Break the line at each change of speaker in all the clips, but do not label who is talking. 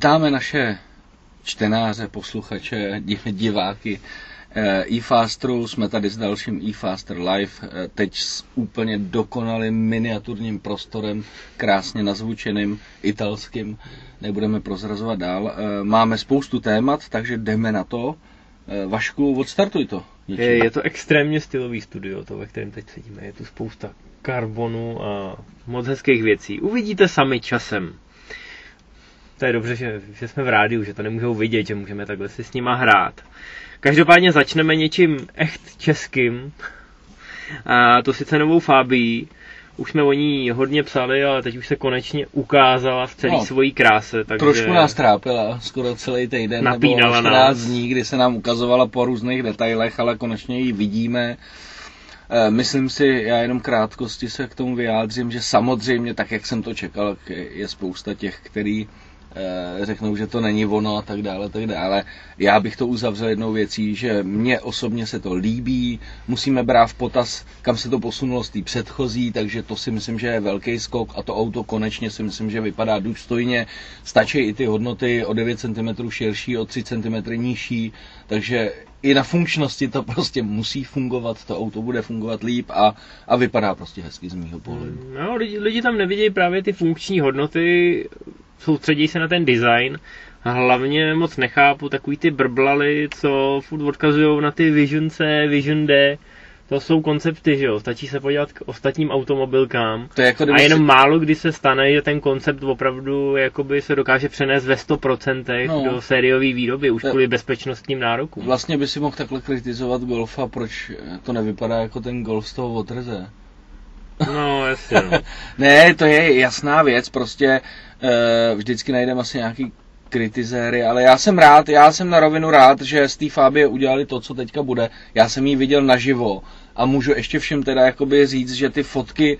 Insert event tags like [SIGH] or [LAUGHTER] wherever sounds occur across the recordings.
Vítáme naše čtenáře, posluchače, diváky eFasteru. Jsme tady s dalším eFaster Live, eh, teď s úplně dokonalým miniaturním prostorem, krásně nazvučeným, italským. Nebudeme prozrazovat dál. Eh, máme spoustu témat, takže jdeme na to. Eh, Vašku, odstartuj to.
Je, je to extrémně stylový studio, to ve kterém teď sedíme. Je tu spousta karbonu a moc hezkých věcí. Uvidíte sami časem. To je dobře, že, že jsme v rádiu, že to nemůžou vidět, že můžeme takhle si s nima hrát. Každopádně začneme něčím echt českým. A to sice novou Fabii. Už jsme o ní hodně psali, ale teď už se konečně ukázala v celé no, svojí kráse.
Takže trošku nás trápila skoro celý týden,
napínala
nebo 14 dní, kdy se nám ukazovala po různých detailech, ale konečně ji vidíme. Eh, myslím si, já jenom krátkosti se k tomu vyjádřím, že samozřejmě, tak jak jsem to čekal, je spousta těch, který řeknou, že to není ono a tak dále, tak dále. Já bych to uzavřel jednou věcí, že mně osobně se to líbí, musíme brát v potaz, kam se to posunulo z té předchozí, takže to si myslím, že je velký skok a to auto konečně si myslím, že vypadá důstojně. Stačí i ty hodnoty o 9 cm širší, o 3 cm nižší, takže i na funkčnosti to prostě musí fungovat, to auto bude fungovat líp a, a vypadá prostě hezky z mýho pohledu.
No, lidi, lidi tam nevidějí právě ty funkční hodnoty, soustředí se na ten design a hlavně moc nechápu takový ty brblaly, co furt odkazují na ty Vision C, Vision D, to jsou koncepty, že jo, stačí se podívat k ostatním automobilkám
to je jako
a jenom si... málo kdy se stane, že ten koncept opravdu jakoby se dokáže přenést ve 100% no. do sériové výroby, už kvůli bezpečnostním nárokům.
Vlastně by si mohl takhle kritizovat Golfa, proč to nevypadá jako ten Golf z toho Otrze.
No, jasně. No. [LAUGHS]
ne, to je jasná věc, prostě vždycky najdeme asi nějaký kritizéry, ale já jsem rád, já jsem na rovinu rád, že z té Fabie udělali to, co teďka bude. Já jsem ji viděl naživo a můžu ještě všem teda jakoby říct, že ty fotky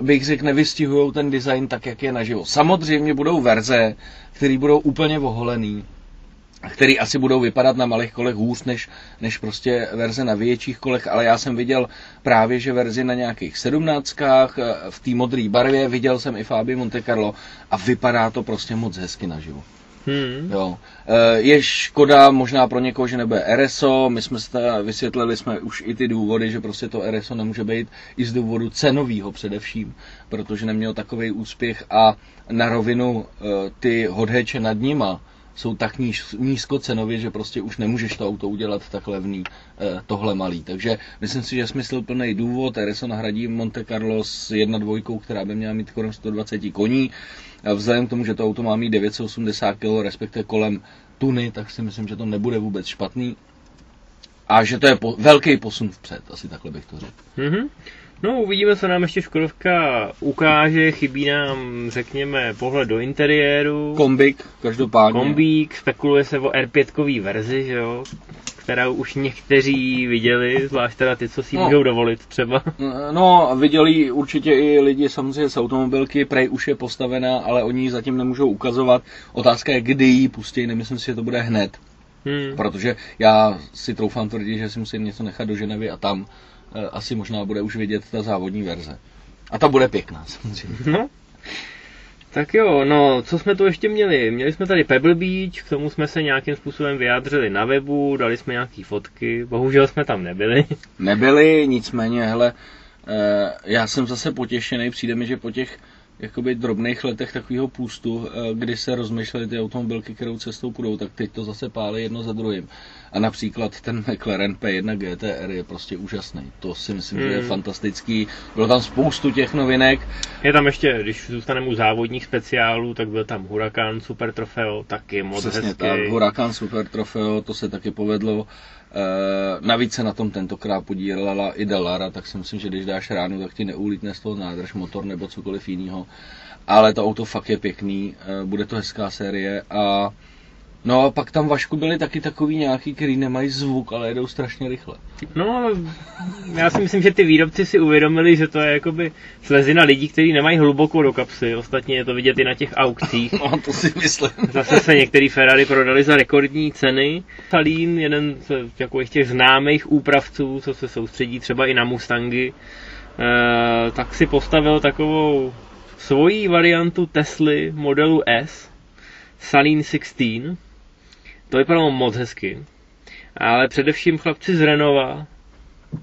bych řekl, nevystihují ten design tak, jak je naživo. Samozřejmě budou verze, které budou úplně oholený, který asi budou vypadat na malých kolech hůř než, než prostě verze na větších kolech, ale já jsem viděl právě, že verzi na nějakých sedmnáctkách eh, v té modré barvě, viděl jsem i Fabi Monte Carlo a vypadá to prostě moc hezky naživo. Hmm. Jo. Eh, je škoda možná pro někoho, že nebude RSO, my jsme sta, vysvětlili jsme už i ty důvody, že prostě to RSO nemůže být i z důvodu cenového především, protože neměl takový úspěch a na rovinu eh, ty hodheče nad nima, jsou tak níž, nízkocenově, že prostě už nemůžeš to auto udělat tak levný, eh, tohle malý. Takže myslím si, že smysl plný důvod. RSO nahradí Monte Carlo s jedna dvojkou, která by měla mít kolem 120 koní. Vzhledem k tomu, že to auto má mít 980 kg, respektive kolem tuny, tak si myslím, že to nebude vůbec špatný. A že to je po, velký posun vpřed, asi takhle bych to řekl.
Mm-hmm. No, uvidíme, co nám ještě Škodovka ukáže. Chybí nám, řekněme, pohled do interiéru.
Kombík, každopádně.
Kombík, spekuluje se o R5 verzi, že jo? kterou už někteří viděli, zvlášť teda ty, co si no. můžou dovolit třeba.
No, viděli určitě i lidi samozřejmě z automobilky, prej už je postavená, ale oni ji zatím nemůžou ukazovat. Otázka je, kdy ji pustí, nemyslím si, že to bude hned. Hmm. Protože já si troufám tvrdit, že si musím něco nechat do Ženevy a tam asi možná bude už vidět ta závodní verze. A ta bude pěkná, samozřejmě.
No. Tak jo, no, co jsme tu ještě měli? Měli jsme tady Pebble Beach, k tomu jsme se nějakým způsobem vyjádřili na webu, dali jsme nějaké fotky, bohužel jsme tam nebyli. [LAUGHS]
Nebyli, nicméně, hele, eh, já jsem zase potěšený, přijde mi, že po těch jakoby drobných letech takového půstu, eh, kdy se rozmýšlely ty automobilky, kterou cestou půjdou, tak teď to zase pálí jedno za druhým. A například ten McLaren P1 GTR je prostě úžasný. To si myslím, hmm. že je hmm. fantastický. Bylo tam spoustu těch novinek.
Je tam ještě, když zůstaneme u závodních speciálů, tak byl tam Huracan Super Trofeo, taky moc Přesně hezký. tak,
Huracan Super Trofeo, to se taky povedlo. E, navíc se na tom tentokrát podílela i Delara, tak si myslím, že když dáš ránu, tak ti neulítne z toho nádrž motor nebo cokoliv jiného. Ale to auto fakt je pěkný, e, bude to hezká série a No a pak tam Vašku byli taky takový nějaký, který nemají zvuk, ale jedou strašně rychle.
No, já si myslím, že ty výrobci si uvědomili, že to je jakoby slezina lidí, kteří nemají hluboko do kapsy. Ostatně je to vidět i na těch aukcích. [LAUGHS]
No, to si myslím.
Zase se některý Ferrari prodali za rekordní ceny. Salín, jeden z takových těch známých úpravců, co se soustředí třeba i na Mustangy, eh, tak si postavil takovou svoji variantu Tesly modelu S, Saline 16. To vypadalo moc hezky. Ale především chlapci z Renova,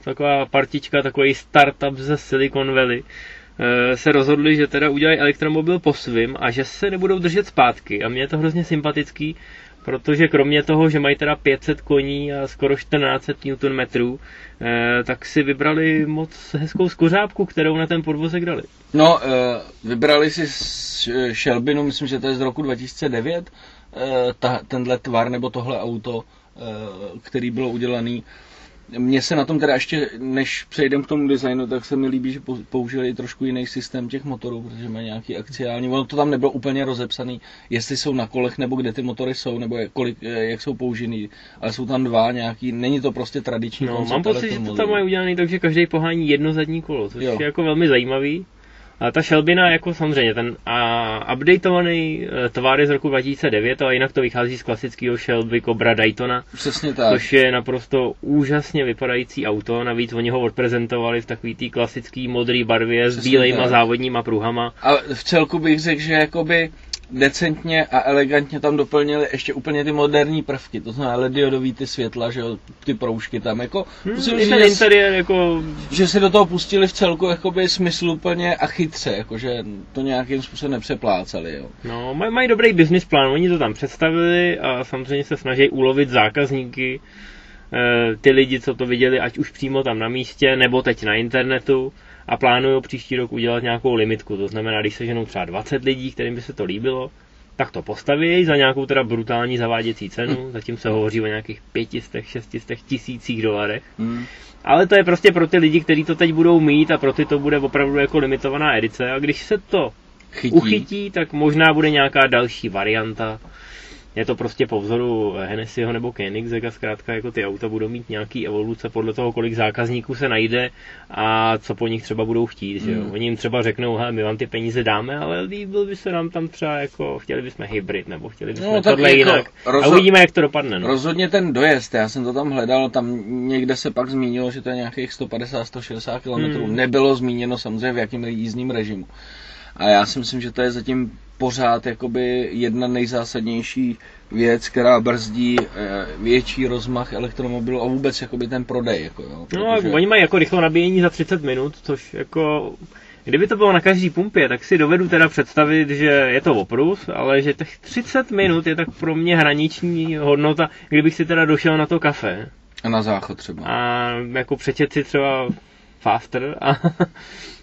taková partička, takový startup ze Silicon Valley, eh, se rozhodli, že teda udělají elektromobil po svým a že se nebudou držet zpátky. A mě je to hrozně sympatický, protože kromě toho, že mají teda 500 koní a skoro 1400 Nm, eh, tak si vybrali moc hezkou skořápku, kterou na ten podvozek dali.
No, eh, vybrali si Shelbynu, myslím, že to je z roku 2009, ta, tenhle tvar nebo tohle auto, který bylo udělaný mně se na tom teda ještě, než přejdem k tomu designu, tak se mi líbí, že použili trošku jiný systém těch motorů, protože mají nějaký akciální. Ono to tam nebylo úplně rozepsaný, jestli jsou na kolech nebo kde ty motory jsou, nebo jak, kolik, jak jsou použený. Ale jsou tam dva nějaký, není to prostě tradiční.
No, mám pocit, že to tam mají udělaný tak, že každý pohání jedno zadní kolo, což jo. je jako velmi zajímavý. A ta Shelbyna jako samozřejmě ten a updateovaný e, tvar je z roku 2009, ale jinak to vychází z klasického Shelby Cobra Daytona.
Přesně tak.
Což je naprosto úžasně vypadající auto, navíc oni ho odprezentovali v takový té klasické modré barvě s bílejma závodníma pruhama.
A v celku bych řekl, že jakoby decentně a elegantně tam doplnili ještě úplně ty moderní prvky, to znamená lediodový ty světla, že jo, ty proužky tam, jako,
hmm, musím říct, že, interiér, jako...
že si do toho pustili v celku jakoby smysluplně a chytře, jako, že to nějakým způsobem nepřepláceli, jo.
No, maj, mají dobrý business plán, oni to tam představili a samozřejmě se snaží ulovit zákazníky, eh, ty lidi, co to viděli, ať už přímo tam na místě, nebo teď na internetu, a plánují příští rok udělat nějakou limitku. To znamená, když se ženou třeba 20 lidí, kterým by se to líbilo, tak to postaví za nějakou teda brutální zaváděcí cenu. Hmm. Zatím se hovoří o nějakých 500, 600 tisících dolarech. Hmm. Ale to je prostě pro ty lidi, kteří to teď budou mít a pro ty to bude opravdu jako limitovaná edice. A když se to Chytí. uchytí, tak možná bude nějaká další varianta je to prostě po vzoru Hennessyho nebo Koenigsegga, zkrátka jako ty auta budou mít nějaký evoluce podle toho, kolik zákazníků se najde a co po nich třeba budou chtít, mm. že jo. Hmm. Oni jim třeba řeknou, hele, my vám ty peníze dáme, ale líbil by se nám tam třeba jako, chtěli bychom hybrid, nebo chtěli bychom no, tohle jako jinak. Rozhod... A uvidíme, jak to dopadne. No.
Rozhodně ten dojezd, já jsem to tam hledal, tam někde se pak zmínilo, že to je nějakých 150-160 km. Mm. Nebylo zmíněno samozřejmě v jakém jízdním režimu. A já si myslím, že to je zatím pořád jakoby jedna nejzásadnější věc, která brzdí eh, větší rozmach elektromobilu a vůbec jakoby ten prodej. Jako, jo,
no, protože... oni mají jako rychlo nabíjení za 30 minut, což jako Kdyby to bylo na každý pumpě, tak si dovedu teda představit, že je to oprus, ale že těch 30 minut je tak pro mě hraniční hodnota, kdybych si teda došel na to kafe.
A na záchod třeba.
A jako přečet si třeba faster a,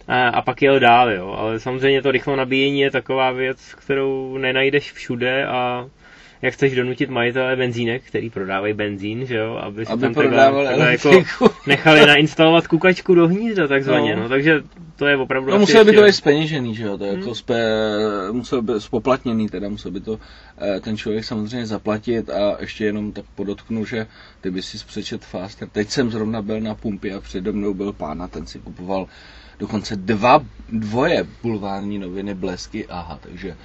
a, a pak jel dál, jo. Ale samozřejmě to rychlo nabíjení je taková věc, kterou nenajdeš všude a jak chceš donutit majitele benzínek, který prodávají benzín, že jo, aby si aby tam takhle, takhle jako [LAUGHS] nechali nainstalovat kukačku do hnízda takzvaně, no. no takže to je opravdu...
No muselo by to být speněžený, že jo, to je hmm. jako spe, muselo by spoplatněný, teda musel by to eh, ten člověk samozřejmě zaplatit a ještě jenom tak podotknu, že ty by si přečet faster. Teď jsem zrovna byl na pumpě a přede mnou byl pán a ten si kupoval dokonce dva, dvoje bulvární noviny Blesky, aha, takže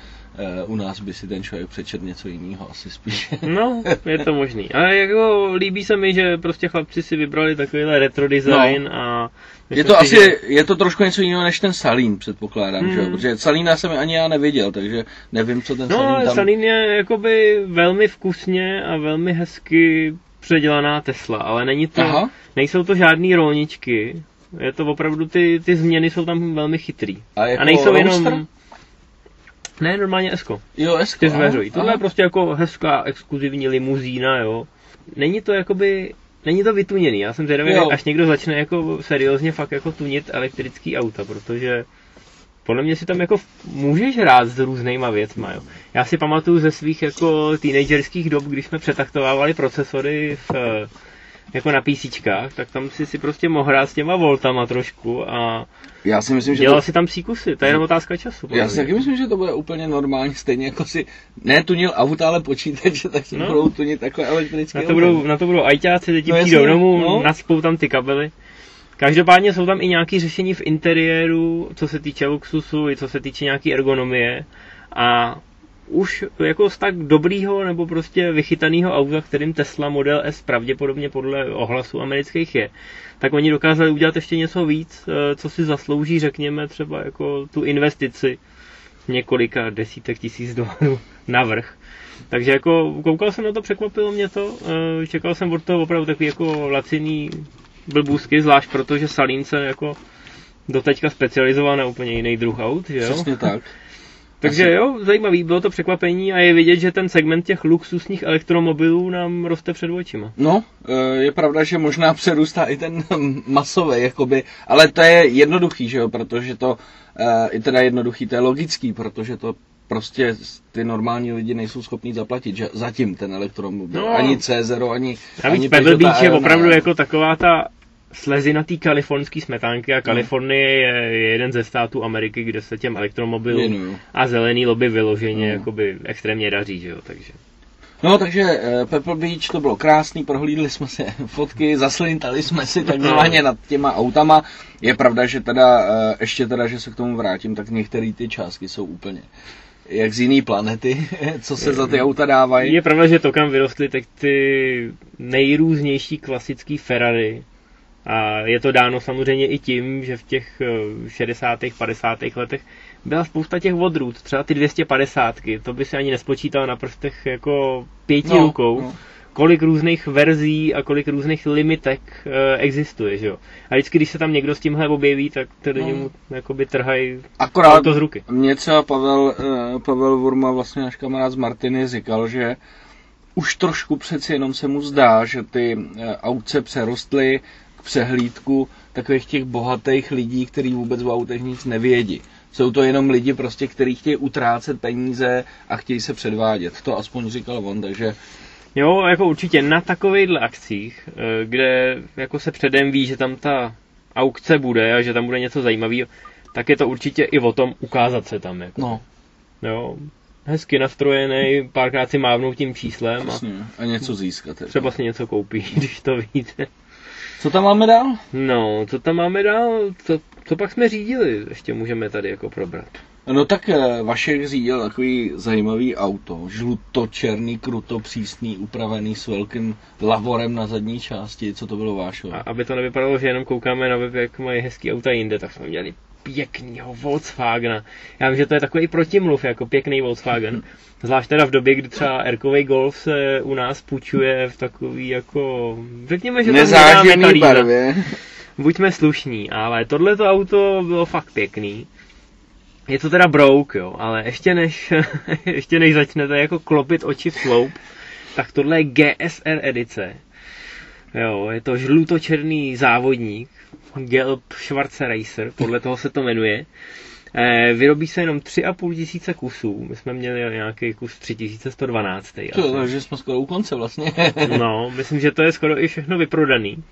u nás by si ten člověk přečet něco jiného, asi spíš. [LAUGHS]
no, je to možný. A jako líbí se mi, že prostě chlapci si vybrali takovýhle retro design no. a...
Je to si, asi, že... je to trošku něco jiného než ten Salín, předpokládám, hmm. že Protože Salína jsem ani já neviděl, takže nevím, co ten
no,
Salín tam...
Salín je jakoby velmi vkusně a velmi hezky předělaná Tesla, ale není to, Aha. nejsou to žádný rolničky, je to opravdu, ty, ty změny jsou tam velmi chytrý.
A, jako a nejsou roadster? jenom...
Ne, normálně Esko.
Jo, Esko.
Ty zveřují. Tohle je prostě jako hezká exkluzivní limuzína, jo. Není to jakoby není to vytuněný. Já jsem zvědavý, až někdo začne jako seriózně fakt jako tunit elektrický auta, protože podle mě si tam jako můžeš hrát s různýma věcma, jo. Já si pamatuju ze svých jako teenagerských dob, když jsme přetaktovávali procesory v jako na PC, tak tam si si prostě mohl hrát s těma voltama trošku a
já si myslím, že
dělal to... si tam příkusy, to je jenom otázka času.
Já si taky myslím, že to bude úplně normální, stejně jako si netunil auta, ale počítače, tak si no. budou tunit takové elektrické
na to budou, na to budou ajťáci, teď no, přijdou domů, no. naspou tam ty kabely. Každopádně jsou tam i nějaké řešení v interiéru, co se týče luxusu, i co se týče nějaké ergonomie. A už jako z tak dobrýho nebo prostě vychytaného auta, kterým Tesla Model S pravděpodobně podle ohlasu amerických je, tak oni dokázali udělat ještě něco víc, eh, co si zaslouží, řekněme, třeba jako tu investici několika desítek tisíc dolarů. navrh. Takže jako koukal jsem na to, překvapilo mě to, eh, čekal jsem od toho opravdu takový jako laciný blbůzky, zvlášť protože Salínce jako doteďka specializoval na úplně jiný druh aut, že jo?
Přesně tak. [LAUGHS]
Takže jo, zajímavý, bylo to překvapení a je vidět, že ten segment těch luxusních elektromobilů nám roste před očima.
No, eh, je pravda, že možná přerůstá i ten [LAUGHS] masový, jakoby, ale to je jednoduchý, že jo, protože to, eh, i teda jednoduchý, to je logický, protože to prostě ty normální lidi nejsou schopní zaplatit, že zatím ten elektromobil,
No.
ani C0, ani,
Navíc
ani
Pebble Beach je opravdu jako taková ta slezina té kalifornské smetánky a Kalifornie je, je jeden ze států Ameriky, kde se těm elektromobilům
Věnuju.
a zelený lobby vyloženě
No.
jakoby extrémně daří, že jo, takže.
No, takže uh, Pepper Beach to bylo krásný, prohlídli jsme si [LAUGHS] fotky, zaslintali jsme si takzvaně nad těma autama. Je pravda, že teda, uh, ještě teda, že se k tomu vrátím, tak některé ty částky jsou úplně jak z jiný planety, [LAUGHS] co se za ty auta dávají.
Je pravda, že to kam vyrostly teď ty nejrůznější klasický Ferrari. A je to dáno samozřejmě i tím, že v těch eh, 60. 50. letech byla spousta těch odrůd, třeba ty 250, to by si ani nespočítal na prstech jako pěti
No,
rukou.
no.
kolik různých verzí a kolik různých limitek e, existuje, že jo. A vždycky, když se tam někdo s tímhle objeví, tak to do
No.
němu jakoby trhají
Akorát
auto z ruky.
mě třeba Pavel, eh, Pavel Vurma, vlastně náš kamarád z Martiny, říkal, že už trošku přeci jenom se mu zdá, že ty eh, autce přerostly přehlídku takových těch bohatých lidí, kteří vůbec o autech nic nevědí. Jsou to jenom lidi prostě, kteří chtějí utrácet peníze a chtějí se předvádět. To aspoň říkal on, takže
Jo, jako určitě na takovýchhle akcích, eh, kde jako se předem ví, že tam ta aukce bude a že tam bude něco zajímavého, tak je to určitě i o tom ukázat se tam. Jako.
no,
Jo, hezky nastrojený, párkrát si mávnout tím číslem a
přesně. A něco získat.
třeba si něco koupí, [LAUGHS] když to víte.
Co tam máme dál?
No, co tam máme dál? Co, co pak jsme řídili? Ještě můžeme tady jako probrat.
No tak eh, Vašek řídil takový zajímavý auto, žluto-černý, kruto, přísný, upravený s velkým lavorem na zadní části. Co to bylo vášo?
A aby to nevypadalo, že jenom koukáme na web, jak mají hezký auta jinde, tak jsme měli pěknýho Volkswagena. Já vím, že to je takový protimluv, jako pěkný Volkswagen. Zvlášť teda v době, kdy třeba Erkovej Golf se u nás půjčuje v takový jako, řekněme, že to kalíza.
barvě.
Buďme slušní, ale tohleto auto bylo fakt pěkný. Je to teda brouk, jo, ale ještě než, [LAUGHS] ještě než začnete jako klopit oči v sloup, tak tohle je GSR edice. Jo, je to žlutočerný závodník, Gelb Schwarze Racer, podle toho se to jmenuje. Eh, vyrobí se jenom 3,5 tisíce kusů, my jsme měli nějaký kus 3112.
To,
asi.
takže jsme skoro u konce vlastně. [LAUGHS]
No, myslím, že to je skoro i všechno vyprodaný.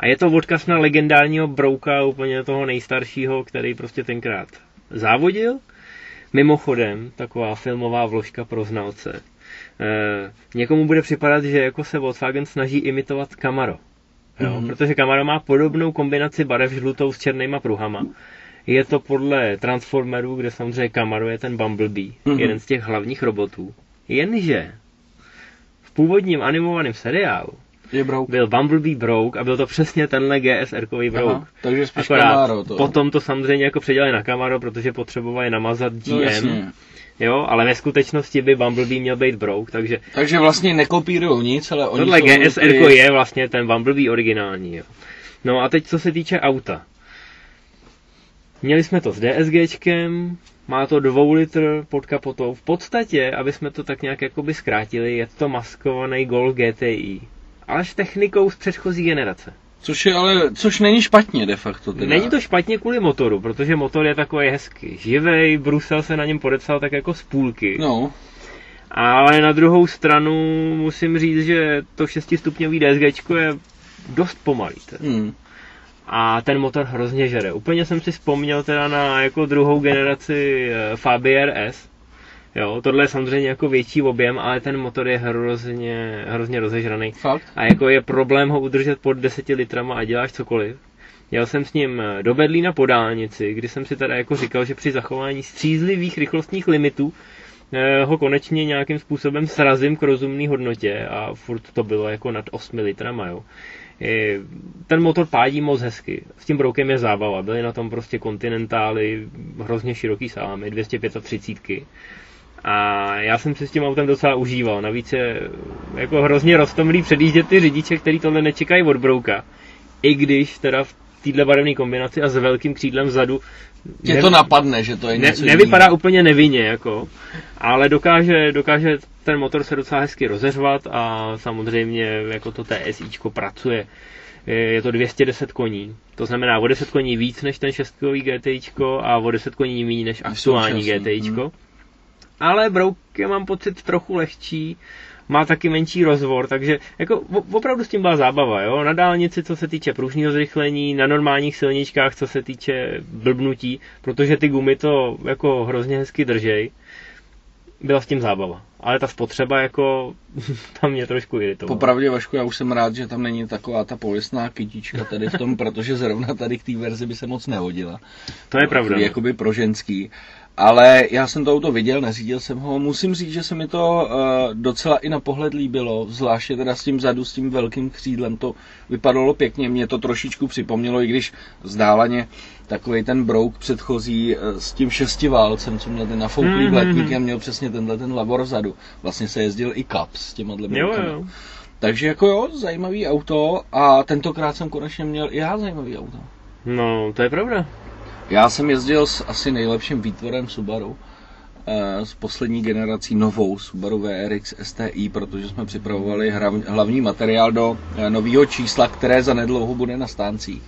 A je to odkaz na legendárního brouka, úplně toho nejstaršího, který prostě tenkrát závodil. Mimochodem, taková filmová vložka pro znalce. E, někomu bude připadat, že jako se Volkswagen snaží imitovat Camaro. Jo?
Mhm.
Protože Camaro má podobnou kombinaci barev žlutou s černýma pruhama. Je to podle Transformerů, kde samozřejmě Camaro je ten Bumblebee,
Mhm.
jeden z těch hlavních robotů. Jenže v původním animovaném seriálu
Je brouk.
byl Bumblebee Brouk a byl to přesně tenhle GSR-kový Brouk.
Aha, takže spíš
Akorát
Camaro to.
potom to samozřejmě jako předělali na Camaro, protože potřebovali namazat GM,
No, jasně.
Jo, ale ve skutečnosti by Bumblebee měl být Brouk, takže
Takže vlastně nekopírujou nic, ale oni
tohle GSR
ty-
je vlastně ten Bumblebee originální, jo. No a teď co se týče auta. Měli jsme to s DSGčkem, má to 2 litr pod kapotou. V podstatě, aby jsme to tak nějak jakoby zkrátili, je to maskovaný Golf GTI. Ale s technikou z předchozí generace.
Což je ale, což není špatně de facto. Teda.
Není to špatně kvůli motoru, protože motor je takový hezký. Živej, Brusel se na něm podepsal tak jako z půlky.
No,
Ale na druhou stranu musím říct, že to 6-stupňový DSG je dost pomalý. teda.
hmm.
A ten motor hrozně žere. Úplně jsem si vzpomněl teda na jako druhou generaci eh, Fabia RS. Jo, tohle je samozřejmě jako větší objem, ale ten motor je hrozně, hrozně rozežraný.
fakt.
A jako je problém ho udržet pod 10 litrama a děláš cokoliv. Jel jsem s ním do Berlína po dálnici, kdy jsem si teda jako říkal, že při zachování střízlivých rychlostních limitů eh, ho konečně nějakým způsobem srazím k rozumné hodnotě a furt to bylo jako nad 8 litrama, jo. Ten motor pádí moc hezky. S tím broukem je zábava. Byly na tom prostě kontinentály, hrozně široký sámy, 235. A já jsem si s tím autem docela užíval. Navíc je jako hrozně roztomilý předjíždět ty řidiče, který tohle nečekají od brouka. I když teda v téhle barevné kombinaci a s velkým křídlem vzadu
Tě to napadne, že to je
ne,
něco
nevypadá
jiného.
úplně nevinně, jako, ale dokáže, dokáže ten motor se docela hezky rozeřvat a samozřejmě jako to TSIčko pracuje. Je to 210 koní, to znamená o 10 koní víc než ten 6 GTIčko a o 10 koní méně než aktuální
současný,
GTIčko. Ale Brouk je, mám pocit, trochu lehčí, má taky menší rozvor, takže jako opravdu s tím byla zábava, jo? Na dálnici, co se týče pružního zrychlení, na normálních silničkách, co se týče blbnutí, protože ty gumy to jako hrozně hezky držej, byla s tím zábava. Ale ta spotřeba jako [LAUGHS] tam mě trošku iritovala.
Popravdě, Vašku, já už jsem rád, že tam není taková ta polisná kytička tady v tom, [LAUGHS] protože zrovna tady k té verzi by se moc nehodila.
To je pravda.
Jakoby pro ženský. Ale já jsem to auto viděl, neřídil jsem ho. Musím říct, že se mi to uh, docela i na pohled líbilo, zvláště teda s tím zadu, s tím velkým křídlem, to vypadalo pěkně. Mě to trošičku připomnělo, i když vzdáleně takový ten brouk předchozí uh, s tím šestiválcem, co měl ten nafouklý
Mhm.
blatník, a měl přesně tenhle ten labor vzadu. Vlastně se jezdil i Cup s těma
jo.
Takže jako jo, zajímavý auto a tentokrát jsem konečně měl i já zajímavý auto.
No, to je pravda.
Já jsem jezdil s asi nejlepším výtvorem Subaru, eh, s poslední generací novou Subaru VRX STI, protože jsme připravovali hlavní materiál do eh, nového čísla, které zanedlouho bude na stáncích.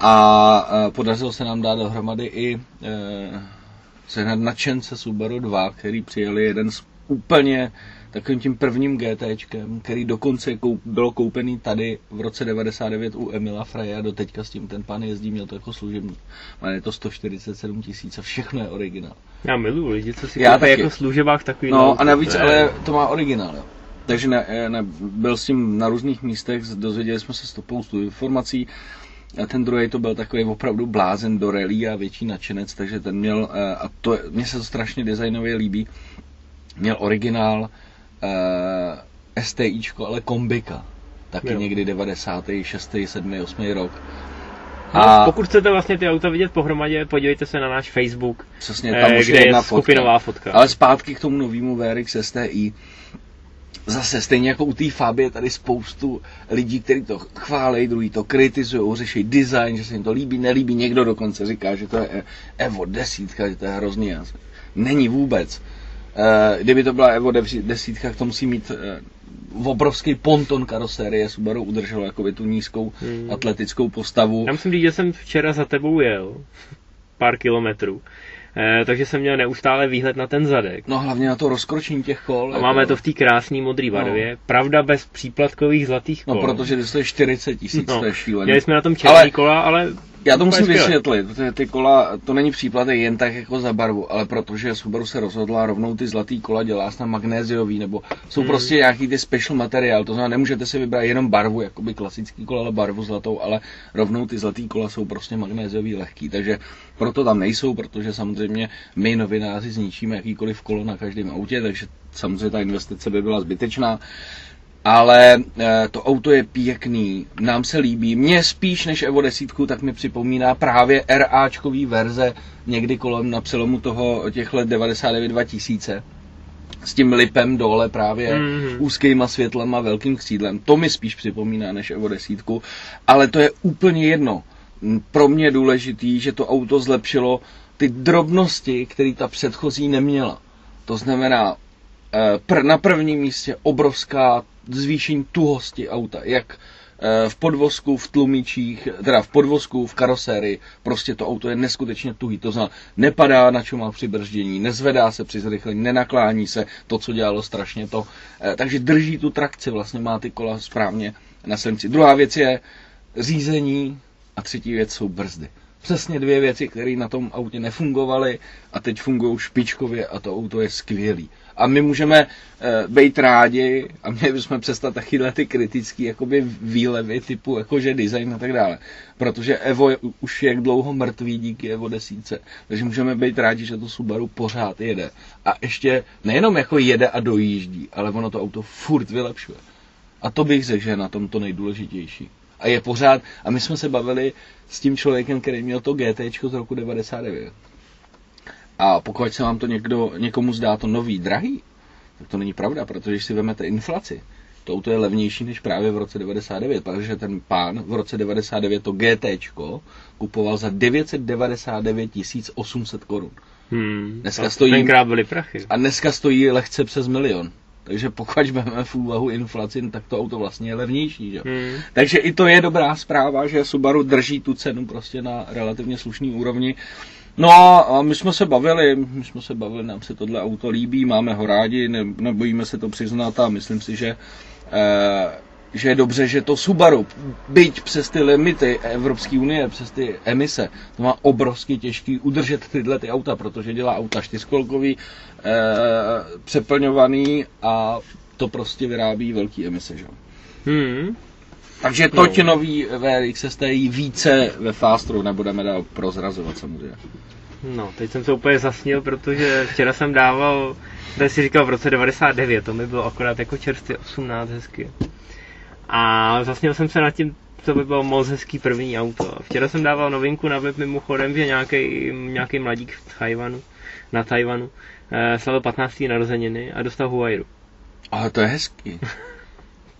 A eh, podařilo se nám dát dohromady i eh, sehnat nadšence Subaru 2, který přijeli jeden z úplně takovým tím prvním GTčkem, který dokonce koup, bylo koupený tady v roce 99 u Emila Freya, do teďka s tím ten pan jezdí, měl to jako služební. Má je to 147 tisíc a všechno je originál.
Já miluji lidi, co si
Já
koupají
taky.
jako služebák takový.
No a navíc, ale to má originál, jo. Takže ne, ne, byl s tím na různých místech, dozvěděli jsme se spoustu informací. A ten druhý to byl takový opravdu blázen do rally a větší nadšenec, takže ten měl, eh, a to, mně se to strašně designově líbí, měl originál uh, STIčko, ale kombika. Taky
Jo.
někdy 96., 7., 8. rok.
No,
A
pokud chcete vlastně ty auta vidět pohromadě, podívejte se na náš Facebook,
přesně tam
eh,
už
kde
je
je
jedna
skupinová
fotka.
fotka.
Ale zpátky k tomu novému VRX STI. Zase stejně jako u té Fabie tady spoustu lidí, kteří to chválejí, druhý to kritizují, řeší design, že se jim to líbí, nelíbí. Někdo dokonce říká, že to je Evo desítka, že to je hrozný. Není vůbec. Eh, Kdyby to byla Evo desítka, to musí mít eh, obrovský ponton karosérie. Subaru udrželo jakoby tu nízkou
Hmm.
atletickou postavu.
Já musím říct, že jsem včera za tebou jel pár kilometrů, eh, takže jsem měl neustále výhled na ten zadek.
No hlavně na to rozkročení těch kol.
A máme to v té krásné modré barvě. Pravda bez příplatkových zlatých kol.
No, protože to stojí 40 tisíc,
No,
to je šílený.
Měli jsme na tom černý
Ale-
kola, ale
Já to musím vysvětlit, protože ty kola, to není příplatek jen tak jako za barvu, ale protože Subaru se rozhodla rovnou ty zlatý kola dělá snad magnéziový, nebo jsou
Hmm.
prostě nějaký ty special materiál, to znamená nemůžete si vybrat jenom barvu, jakoby klasický kola, ale barvu zlatou, ale rovnou ty zlatý kola jsou prostě magnéziový lehký, takže proto tam nejsou, protože samozřejmě my novináři zničíme jakýkoliv kolo na každém autě, takže samozřejmě ta investice by byla zbytečná. Ale e, to auto je pěkný, nám se líbí. Mně spíš než Evo 10, tak mi připomíná právě RAčkový verze někdy kolem na přelomu toho těch let 99-2000 s tím lipem dole právě,
Mhm.
mm-hmm. úzkýma světlama, velkým křídlem. To mi spíš připomíná než Evo 10, ale to je úplně jedno. Pro mě je důležitý, že to auto zlepšilo ty drobnosti, které ta předchozí neměla. To znamená, eh, na prvním místě obrovská zvýšení tuhosti auta, jak eh, v podvozku, v tlumičích, teda v podvozku, v karosérii, prostě to auto je neskutečně tuhý, to znamená, nepadá na čumách při brždění, nezvedá se při zrychlení, nenaklání se, to, co dělalo strašně to, eh, takže drží tu trakci, vlastně má ty kola správně na silnici. Druhá věc je řízení a třetí věc jsou brzdy. Přesně dvě věci, které na tom autě nefungovaly a teď fungují špičkově a to auto je skvělý. A my můžeme uh, být rádi a měli bychom přestat takovýhle ty kritický jakoby výlevy typu jakože design a tak dále. Protože Evo je, už je jak dlouho mrtvý díky Evo desíce. Takže můžeme být rádi, že to Subaru pořád jede. A ještě nejenom jako jede a dojíždí, ale ono to auto furt vylepšuje. A to bych řekl, že je na tom to nejdůležitější. A je pořád, a my jsme se bavili s tím člověkem, který měl to GT z roku 99. A pokud se vám to někdo, někomu zdá to nový, drahý, tak to není pravda, protože když si vezmete inflaci, to auto je levnější než právě v roce 99, protože ten pán v roce 99 to GT kupoval za 999 800 korun.
Hmm,
Dneska
to
stojí-
Tenkrát byly prachy.
A dneska stojí lehce přes milion. Takže pokud vezmeme v úvahu inflaci, tak to auto vlastně je levnější. Že?
Hmm.
Takže i to je dobrá zpráva, že Subaru drží tu cenu prostě na relativně slušný úrovni. No a my jsme se bavili, my jsme se bavili, nám se tohle auto líbí, máme ho rádi, ne, nebojíme se to přiznat a myslím si, že, eh, že je dobře, že to Subaru, byť přes ty limity Evropské unie, přes ty emise, to má obrovsky těžký udržet tyhle ty auta, protože dělá auta čtyřkolkový, eh, přeplňovaný a to prostě vyrábí velký emise. Že?
Hmm.
Takže toť no. nový VRX STI více ve Fastru nebudeme dál prozrazovat samozřejmě.
No, teď jsem se úplně zasnil, protože včera jsem dával, tady si říkal v roce 99, to mi bylo akorát jako čerstvě 18 hezky. A zasnil jsem se nad tím, to by bylo moc hezký první auto. Včera jsem dával novinku na web mimochodem, že nějaký, nějaký mladík v Tajvanu, na Tajvanu eh, slavil 15. narozeniny a dostal Huayru.
Ale to je hezký. [LAUGHS]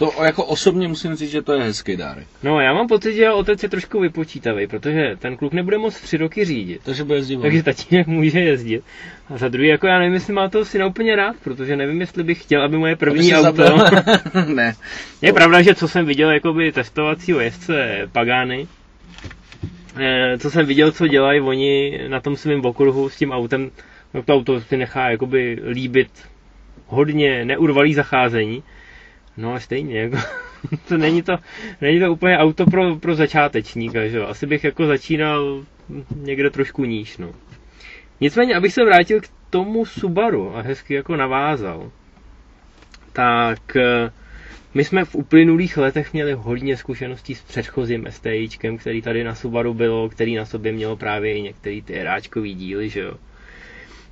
To jako osobně musím říct, že to je hezký dárek.
No, já mám pocit, že otec je trošku vypočítavý, protože ten kluk nebude moc tři roky řídit.
Takže bude jezdit
Takže tatínek může jezdit. A za druhý, jako já nevím, jestli má toho syna úplně rád, protože nevím, jestli bych chtěl, aby moje první auto... [LAUGHS] [LAUGHS]
ne.
Je pravda, že co jsem viděl, jakoby testovacího jezdce Pagány, eh, co jsem viděl, co dělají oni na tom svém okruhu s tím autem, no to auto si nechá jakoby líbit hodně neurvalý zacházení. No ale stejně, jako, [LAUGHS] to není to, není to úplně auto pro, pro začátečníka, že jo. Asi bych jako začínal někde trošku níž, no. Nicméně, abych se vrátil k tomu Subaru a hezky jako navázal, tak eh, my jsme v uplynulých letech měli hodně zkušeností s předchozím STIčkem, který tady na Subaru bylo, který na sobě mělo právě i některý ty hráčkový díly, že jo.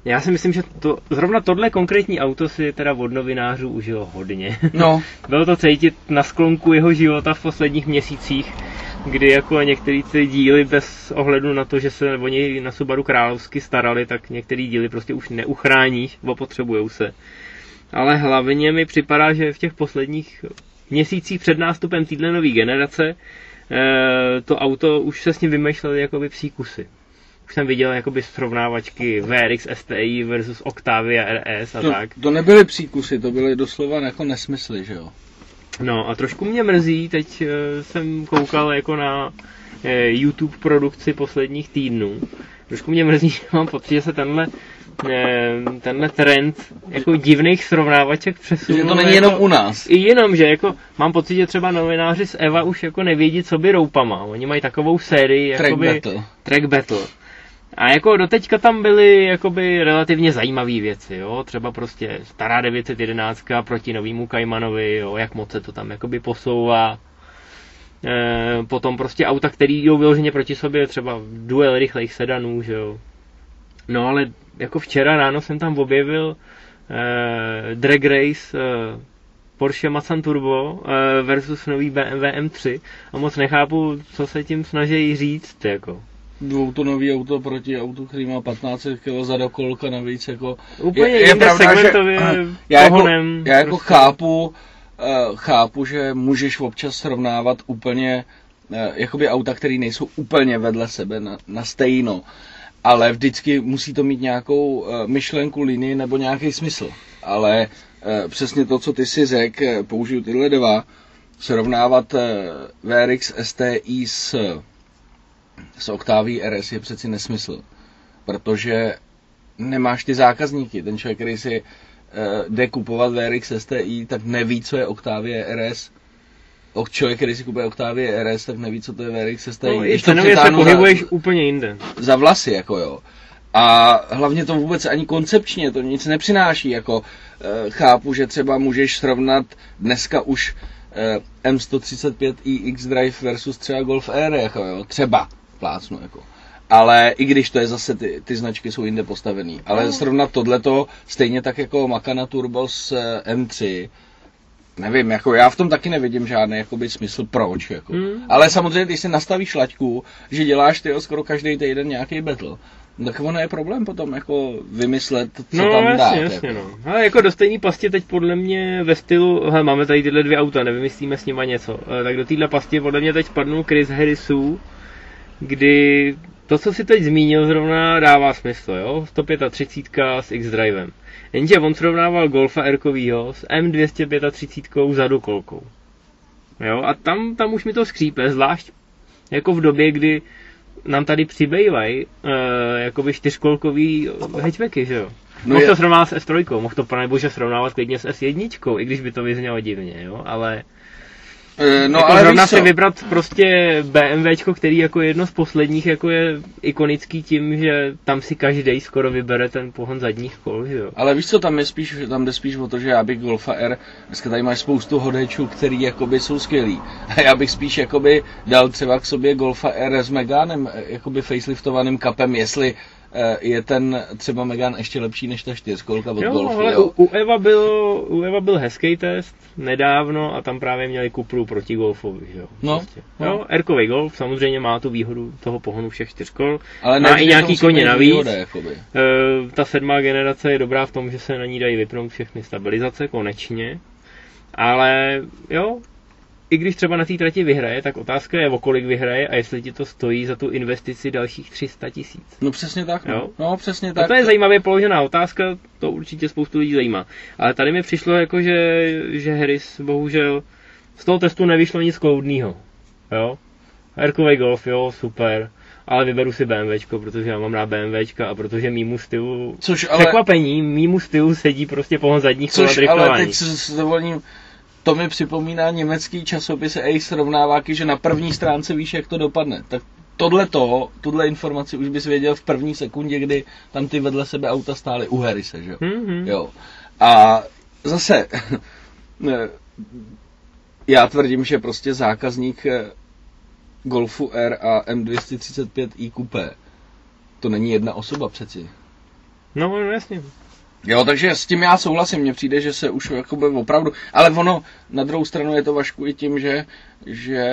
Já si myslím, že to, zrovna tohle konkrétní auto si teda od novinářů užilo hodně.
No, [LAUGHS]
Bylo to cítit na sklonku jeho života v posledních měsících, kdy jako některé ty díly bez ohledu na to, že se o něj na Subaru královsky starali, tak některé díly prostě už neuchráníš, opotřebujou se. Ale hlavně mi připadá, že v těch posledních měsících před nástupem téhle nové generace eh, to auto už se s ním vymýšleli jakoby psí kusy. Už jsem viděl jakoby srovnávačky VRX STI versus Octavia RS a
to,
tak.
to nebyly příkusy, to byly doslova jako nesmysly, že jo.
No a trošku mě mrzí, teď eh, jsem koukal jako na eh, YouTube produkci posledních týdnů. Trošku mě mrzí, [LAUGHS] že mám pocit, že se tenhle, eh, tenhle trend jako divných srovnávaček přesunul.
Že to není
jako,
jenom u nás.
I jenom, že jako mám pocit, že třeba novináři z Eva už jako nevědí, co by roupama. Oni mají takovou sérii,
Track
jakoby,
battle.
track battle. A jako doteďka tam byly jakoby relativně zajímavé věci, jo, třeba prostě stará 911 proti novýmu Kaimanovi, jo, jak moc se to tam jakoby posouvá. E, potom prostě auta, který jdou vyloženě proti sobě, třeba duel rychlejch sedanů, že jo. No ale jako včera ráno jsem tam objevil e, drag race e, Porsche Macan Turbo e, versus nový BMW M3 a moc nechápu, co se tím snaží říct, jako.
Dvoutonový auto proti autu, který má 15 kg za dokolka navíc, jako...
Úplně jinde segmentově,
já jako, já jako
prostě.
chápu, uh, chápu, že můžeš občas srovnávat úplně uh, jakoby auta, které nejsou úplně vedle sebe na, na stejno, ale vždycky musí to mít nějakou uh, myšlenku, linii nebo nějaký smysl. Ale uh, přesně to, co ty si řekl, použiju tyhle dva, srovnávat uh, VRX STI s, s Octavii RS je přeci nesmysl. Protože nemáš ty zákazníky. Ten člověk, který si uh, jde kupovat VRX STI, tak neví, co je Octavia RS. O člověk, který si kupuje Octavia RS, tak neví, co to je VRX STI.
No, i
Když to
se pohybuješ úplně jinde.
za vlasy, jako jo. A hlavně to vůbec ani koncepčně, to nic nepřináší, jako e, chápu, že třeba můžeš srovnat dneska už e, M135 iX Drive versus třeba Golf R, jako jo, třeba, plácnu, jako. Ale i když to je zase, ty, ty značky jsou jinde postavený. Ale
No.
srovnat tohleto, stejně tak jako Makana Turbo s eh, M3, nevím, jako já v tom taky nevidím žádný jakoby, smysl proč. Jako.
Hmm.
Ale samozřejmě, když si nastavíš laťku, že děláš ty skoro každý týden nějaký battle, Tak ono je problém potom jako vymyslet, co
no,
tam
jasně,
dát.
jasně,
jako.
no. Ale jako do stejné pastě teď podle mě ve stylu, hele, máme tady tyhle dvě auta, nevymyslíme s nima něco. Eh, Tak do téhle pastě podle mě teď spadnul Chris Harrisů, kdy to, co si teď zmínil, zrovna dává smysl, jo? 135 s X-Drivem. Jenže on srovnával Golfa r s M235 zadu kolkou. Jo, a tam, tam už mi to skřípe, zvlášť jako v době, kdy nám tady přibývají uh, jakoby čtyřkolkový hatchbacky, že jo?
No
mohl
je-
to srovnávat s S3, mohl to panebože srovnávat klidně s S1, i když by to vyznělo divně, jo? Ale no,
no
jako
ale
zrovna si vybrat prostě BMWčko, který jako jedno z posledních jako je ikonický tím, že tam si každý skoro vybere ten pohon zadních kol, že jo?
Ale víš co, tam je spíš, tam jde spíš o to, že já bych Golfa R, dneska tady máš spoustu hodečů, který jakoby jsou skvělý. A já bych spíš jakoby dal třeba k sobě Golfa R s Meganem, eh, jakoby faceliftovaným kapem, jestli eh, je ten třeba Megan ještě lepší než ta čtyřkolka od
Jo,
Golfu,
ale
jo.
u, u, Eva byl, u Eva byl hezký test nedávno a tam právě měli kupru proti Golfovi, jo?
No,
Prostě.
no.
Jo, Erkový Golf samozřejmě má tu výhodu toho pohonu všech čtyř kol.
Ale
má i nějaký koně navíc.
výhoda, jakoby.
E, ta sedmá generace je dobrá v tom, že se na ní dají vypnout všechny stabilizace, konečně. Ale jo, i když třeba na té trati vyhraje, tak otázka je, o kolik vyhraje a jestli ti to stojí za tu investici dalších 300 tisíc.
No přesně tak, no.
Jo.
no přesně
Tak.
tak.
to je zajímavě položená otázka, to určitě spoustu lidí zajímá. Ale tady mi přišlo jako, že, že Harris bohužel z toho testu nevyšlo nic kloudného. Jo? Herkový Golf, jo, super. Ale vyberu si BMWčko, protože já mám rád BMWčka a protože mýmu stylu...
Což ale-
Překvapení, mýmu stylu sedí prostě pohon zadních
Což ale teď s s dovolením, to mi připomíná německý časopis Ace srovnáváky, že na první stránce víš, jak to dopadne. Tak tohle to, tuhle informaci už bys věděl v první sekundě, kdy tam ty vedle sebe auta stály u Harrise, že jo?
Mhm.
jo. A zase, [LAUGHS] já tvrdím, že prostě zákazník eh, Golfu R a M235i Coupé, to není jedna osoba přeci.
No, no jasně.
Jo, takže s tím já souhlasím, mně přijde, že se už jakoby opravdu, ale ono, na druhou stranu je to Vašku i tím, že, že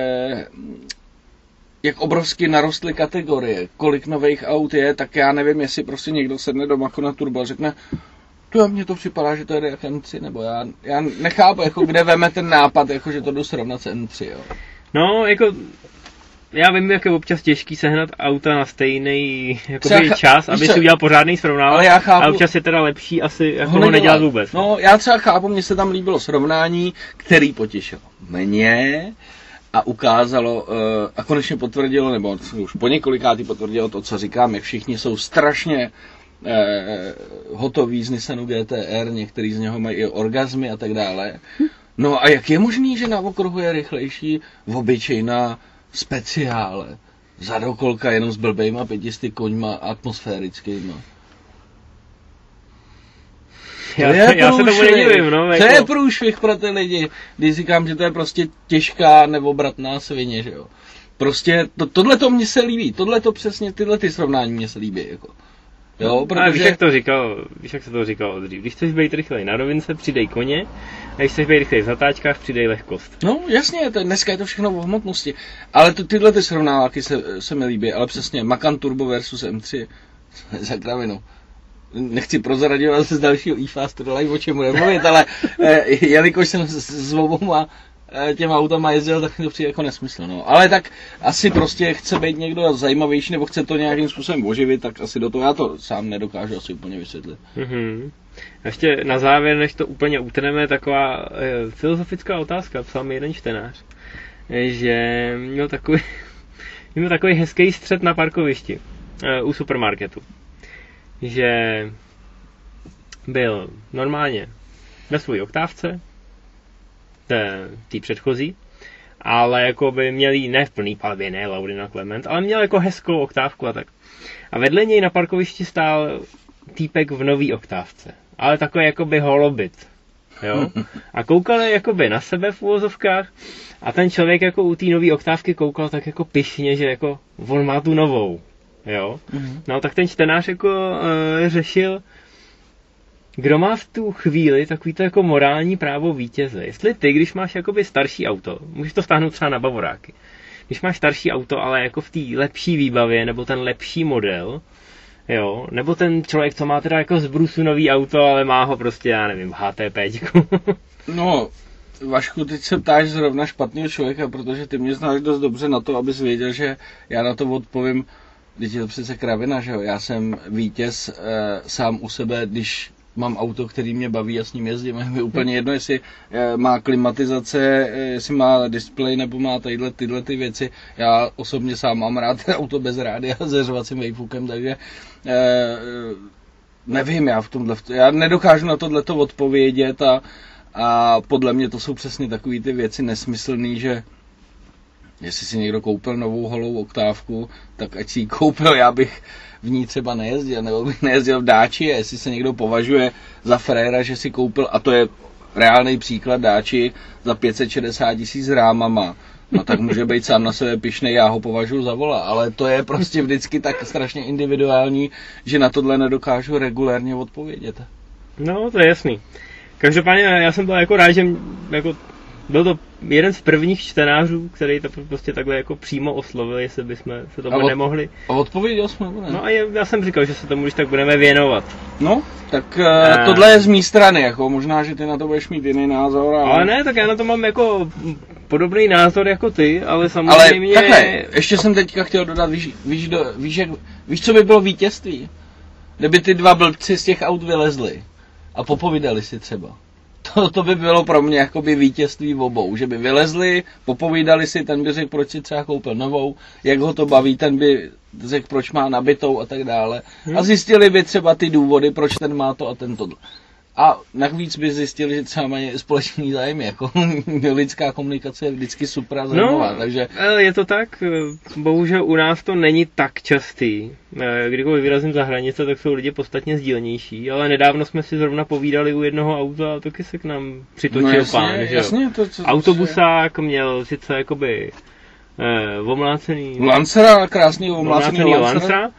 jak obrovsky narostly kategorie, kolik nových aut je, tak já nevím, jestli prostě někdo sedne doma jako na turbo a řekne, to mně to připadá, že to jede jak M3, nebo já, já nechápu, jako kde veme ten nápad, jako že to jdu srovnat s M3, jo.
No, jako já vím, jak je občas těžký sehnat auta na stejný jakoby,
cha-
čas, aby si udělal pořádný srovnání.
ale já chápu-
A občas je teda lepší asi jako ho,
nedělat.
vůbec.
No, já třeba chápu, mně se tam líbilo srovnání, který potěšilo mě a ukázalo eh, a konečně potvrdilo, nebo už po několikátý potvrdilo to, co říkám, jak všichni jsou strašně eh, hotoví z Nissanu GTR, některý z něho mají i orgazmy a tak dále. No a jak je možný, že na okruhu je rychlejší v obyčejná speciále? Zadokolka jenom s blbejma pětisty koňma atmosférickýma.
já,
je
já se tomu nedivím, no.
To
Jako,
je průšvih pro ty lidi, když říkám, že to je prostě těžká neobratná svině, že jo. Prostě to, tohle to mně se líbí, tohle to přesně, tyhle ty srovnání mně se líbí, jako. Jo,
No, a víš,
protože...
jak to říkal, víš, jak se to říkal dřív. Když chceš být rychlej na rovince, přidej koně, když chceš být v zatáčkách, přidej lehkost.
No, jasně, to, dneska je to všechno o hmotnosti. Ale to, tyhle ty srovnáváky se, se mi líbí, ale přesně Macan Turbo versus M3 [LAUGHS] za kravinu. Nechci prozradit se z dalšího e-Fast o čem budeme mluvit, ale eh, jelikož jsem s, s oboma eh, těma autama jezdil, tak to přijde jako nesmysl. No. Ale tak asi prostě chce být někdo zajímavější, nebo chce to nějakým způsobem oživit, tak asi do toho já to sám nedokážu asi úplně vysvětlit.
Mhm. Ještě na závěr, než to úplně utneme, taková e, filozofická otázka, psal mi jeden čtenář, e, že měl takový, [LAUGHS] měl takový hezký střed na parkovišti e, u supermarketu. Že byl normálně ve své oktávce, té, předchozí, ale jako by měl jí ne v plný palbě, ne Laurina Clement, ale měl jako hezkou oktávku a tak. A vedle něj na parkovišti stál týpek v nový oktávce, ale takový jakoby holobit. Jo? A koukali jakoby na sebe v úvozovkách a ten člověk jako u té nové oktávky koukal tak jako pišně, že jako on má tu novou. Jo? No tak ten čtenář jako uh, řešil, kdo má v tu chvíli takový to jako morální právo vítěze. Jestli ty, když máš jakoby starší auto, můžeš to stáhnout třeba na bavoráky, když máš starší auto, ale jako v té lepší výbavě, nebo ten lepší model, Jo, nebo ten člověk, co má teda jako z brusu nový auto, ale má ho prostě, já nevím, HTP. [LAUGHS]
no, Vašku, teď se ptáš zrovna špatného člověka, protože ty mě znáš dost dobře na to, abys věděl, že já na to odpovím, když je to přece kravina, že jo? Já jsem vítěz e, sám u sebe, když mám auto, který mě baví a s ním jezdím. [LAUGHS] Je úplně jedno, jestli e, má klimatizace, e, jestli má display nebo má tadyhle, tyhle ty věci. Já osobně sám mám rád [LAUGHS] auto bez rádia se řvacím vejfukem, takže e, nevím, já v tomhle, já nedokážu na tohleto odpovědět a a podle mě to jsou přesně takové ty věci nesmyslné, že jestli si někdo koupil novou holou oktávku, tak ať si ji koupil, já bych v ní třeba nejezdil, nebo bych nejezdil v dáči, jestli se někdo považuje za fréra, že si koupil, a to je reálný příklad dáči za 560 tisíc rámama, no tak může být sám na sebe pišnej, já ho považuji za vola, ale to je prostě vždycky tak strašně individuální, že na tohle nedokážu regulérně odpovědět.
No, to je jasný. Každopádně já jsem byl jako rád, že jako byl to jeden z prvních čtenářů, který to prostě takhle jako přímo oslovil, jestli bychom se tomu od, nemohli.
A odpověděl jsme, ne?
No a já jsem říkal, že se tomu když tak budeme věnovat.
No, tak uh, tohle je z mé strany, jako možná, že ty na to budeš mít jiný názor.
Ale... ale ne, tak já na to mám jako podobný názor jako ty, ale samozřejmě...
Ale takhle, ještě jsem teďka chtěl dodat, víš, víš, do, víš, jak, víš co by bylo vítězství? Kdyby ty dva blbci z těch aut vylezli a popovídali si třeba. To, to by bylo pro mě jakoby vítězství v obou, že by vylezli, popovídali si, ten by řekl, proč si třeba koupil novou, jak ho to baví, ten by řekl, proč má nabitou a tak dále. Hmm. A zjistili by třeba ty důvody, proč ten má to a ten to. A navíc by zjistili, že třeba mají společný zájem, jako [LAUGHS] lidská komunikace je vždycky super a zajímavá, no, takže...
je to tak, bohužel u nás to není tak častý. Eh, kdykoliv vyrazím za hranice, tak jsou lidi podstatně sdílnější, ale nedávno jsme si zrovna povídali u jednoho auta a taky se k nám přitočil no jasně, pán, že
jasně, to,
to, Autobusák měl sice jakoby eh, omlácený...
Lancera, krásný omlácený, omlácený Lancera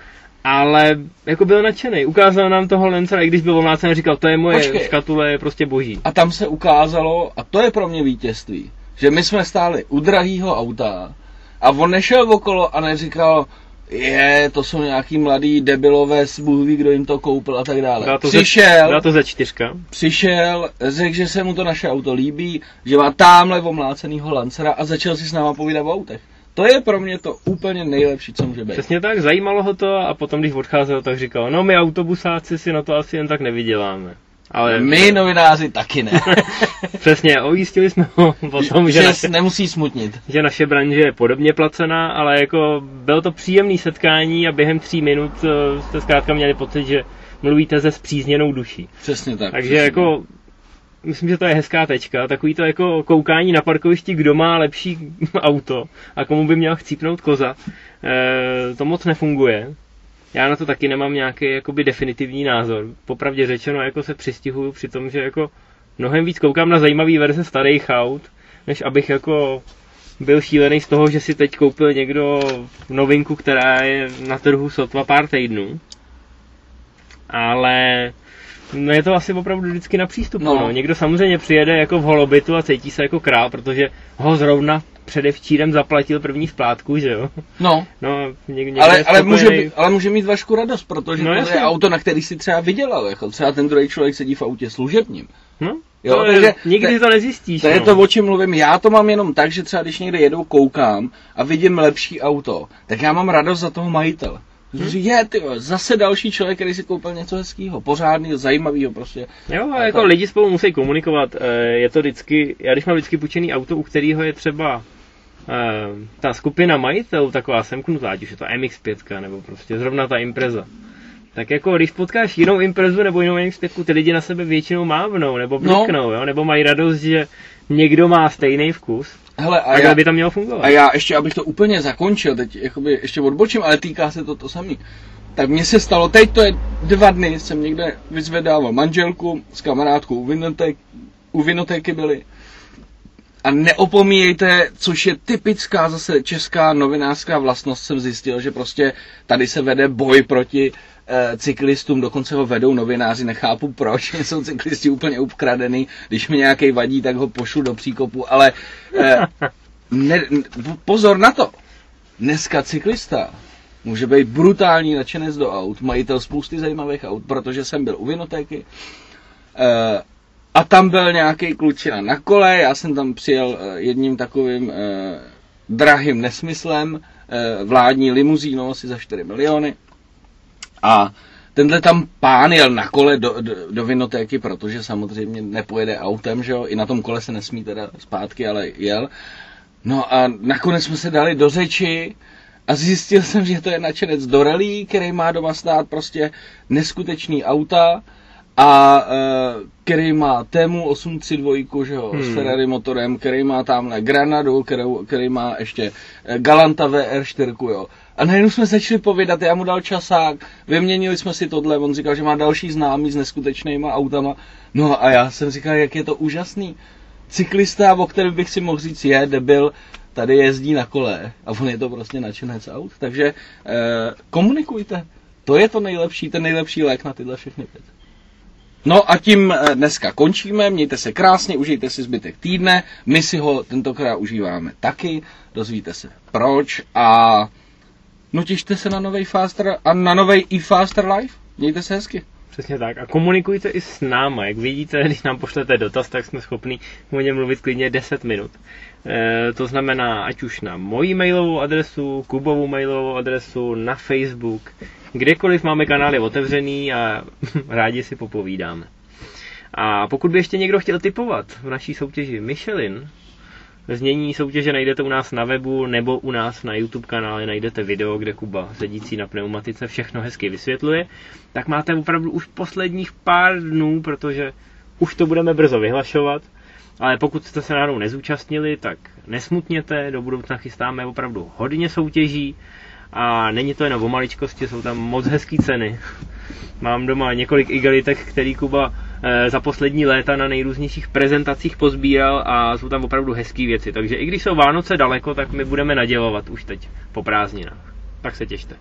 ale jako byl nadšený. Ukázal nám toho Lencera, i když byl omlácený, říkal, to je moje Počkej. škatule, je prostě boží.
A tam se ukázalo, a to je pro mě vítězství, že my jsme stáli u drahého auta a on nešel okolo a neříkal, je, to jsou nějaký mladý debilové smůví, kdo jim to koupil a tak dále.
Byla to přišel, ze, byla to ze čtyřka.
Přišel, řekl, že se mu to naše auto líbí, že má tamhle omlácenýho Lancera a začal si s náma povídat o autech. To je pro mě to úplně nejlepší, co může být.
Přesně tak, zajímalo ho to a potom, když odcházel, tak říkal, no my autobusáci si na to asi jen tak nevyděláme.
Ale my novináři taky ne. [LAUGHS]
Přesně, ojistili jsme ho [LAUGHS] o tom, že,
naše, nemusí smutnit.
Že naše branže je podobně placená, ale jako bylo to příjemné setkání a během tří minut eh, jste zkrátka měli pocit, že mluvíte se zpřízněnou duší.
Přesně tak.
Takže
přesně.
jako myslím, že to je hezká tečka, takový to jako koukání na parkovišti, kdo má lepší [LAUGHS] auto a komu by měl chcípnout koza, e, to moc nefunguje. Já na to taky nemám nějaký jakoby definitivní názor. Popravdě řečeno, jako se přistihuju při tom, že jako mnohem víc koukám na zajímavý verze starých aut, než abych jako byl šílený z toho, že si teď koupil někdo novinku, která je na trhu sotva pár týdnů. Ale No je to asi opravdu vždycky na přístupu. No. no. Někdo samozřejmě přijede jako v holobitu a cítí se jako král, protože ho zrovna předevčírem zaplatil první splátku, že jo?
No.
no
někde ale, ale, může, ale může mít vašku radost, protože no, to je auto, na který si třeba vydělal. Jako třeba ten druhý člověk sedí v autě služebním.
No, Jo, to takže nikdy to nezjistíš.
To no. je to, o čem mluvím. Já to mám jenom tak, že třeba když někde jedu, koukám a vidím lepší auto, tak já mám radost za toho majitele. Hmm. Je, ty, zase další člověk, který si koupil něco hezkého, pořádného, zajímavého prostě.
Jo, a jako to... lidi spolu musí komunikovat. Eh, je to vždycky, já když mám vždycky půjčený auto, u kterého je třeba eh, ta skupina majitelů taková semknutá, ať už je to MX-5 nebo prostě zrovna ta Impreza. Tak jako když potkáš jinou Imprezu nebo jinou MX-5, ty lidi na sebe většinou mávnou nebo bliknou, no. jo? nebo mají radost, že někdo má stejný vkus.
Hele, a já, by tam mělo fungovat. A já ještě, abych to úplně zakončil, teď jakoby ještě odbočím, ale týká se to to samý. Tak mně se stalo, teď to je dva dny, jsem někde vyzvedával manželku s kamarádkou u, vinoték, u vinotéky byli. A neopomíjejte, což je typická zase česká novinářská vlastnost, jsem zjistil, že prostě tady se vede boj proti cyklistům, dokonce ho vedou novináři, nechápu proč, [LAUGHS] jsou cyklisti úplně ukradený, když mi nějaký vadí, tak ho pošlu do příkopu, ale eh, ne, pozor na to, dneska cyklista může být brutální nadšenec do aut, majitel spousty zajímavých aut, protože jsem byl u Vinotéky. E, a tam byl nějaký klučina na kole, já jsem tam přijel jedním takovým e, drahým nesmyslem, e, vládní limuzínou asi za 4 miliony. A tenhle tam pán jel na kole do, do, do vinotéky, protože samozřejmě nepojede autem, že jo, i na tom kole se nesmí teda zpátky, ale jel. No a nakonec jsme se dali do řeči a zjistil jsem, že to je načenec do rally, který má doma stát prostě neskutečný auta a uh, který má Temu 832, že jo, hmm. s Ferrari motorem, který má tamhle Granadu, který, který má ještě eh, Galanta VR4, jo. A najednou jsme začali povědat, já mu dal časák, vyměnili jsme si tohle, on říkal, že má další známý s neskutečnýma autama. No a já jsem říkal, jak je to úžasný. Cyklista, o kterém bych si mohl říct, je debil, tady jezdí na kole a on je to prostě nadšenec aut. Takže eh, komunikujte. To je to nejlepší, ten nejlepší lék na tyhle všechny věci. No a tím eh, dneska končíme, mějte se krásně, užijte si zbytek týdne, my si ho tentokrát užíváme taky, dozvíte se proč a no těšte se na nový Faster a na nový e-Faster Live, mějte se hezky.
Přesně tak. A komunikujte i s náma. Jak vidíte, když nám pošlete dotaz, tak jsme schopni o něm mluvit klidně 10 minut. E, to znamená, ať už na moji mailovou adresu, Kubovou mailovou adresu, na Facebook, kdekoliv máme kanály otevřený a [LAUGHS] rádi si popovídáme. A pokud by ještě někdo chtěl typovat v naší soutěži Michelin, Znění soutěže najdete u nás na webu nebo u nás na YouTube kanále najdete video, kde Kuba sedící na pneumatice všechno hezky vysvětluje. Tak máte opravdu už posledních pár dnů, protože už to budeme brzo vyhlašovat. Ale pokud jste se náhodou nezúčastnili, tak nesmutněte, do budoucna chystáme opravdu hodně soutěží a není to jen o maličkosti, jsou tam moc hezký ceny. Mám doma několik igelitek, který Kuba za poslední léta na nejrůznějších prezentacích pozbíral a jsou tam opravdu hezké věci. Takže i když jsou Vánoce daleko, tak my budeme nadělovat už teď po prázdninách. Tak se těšte.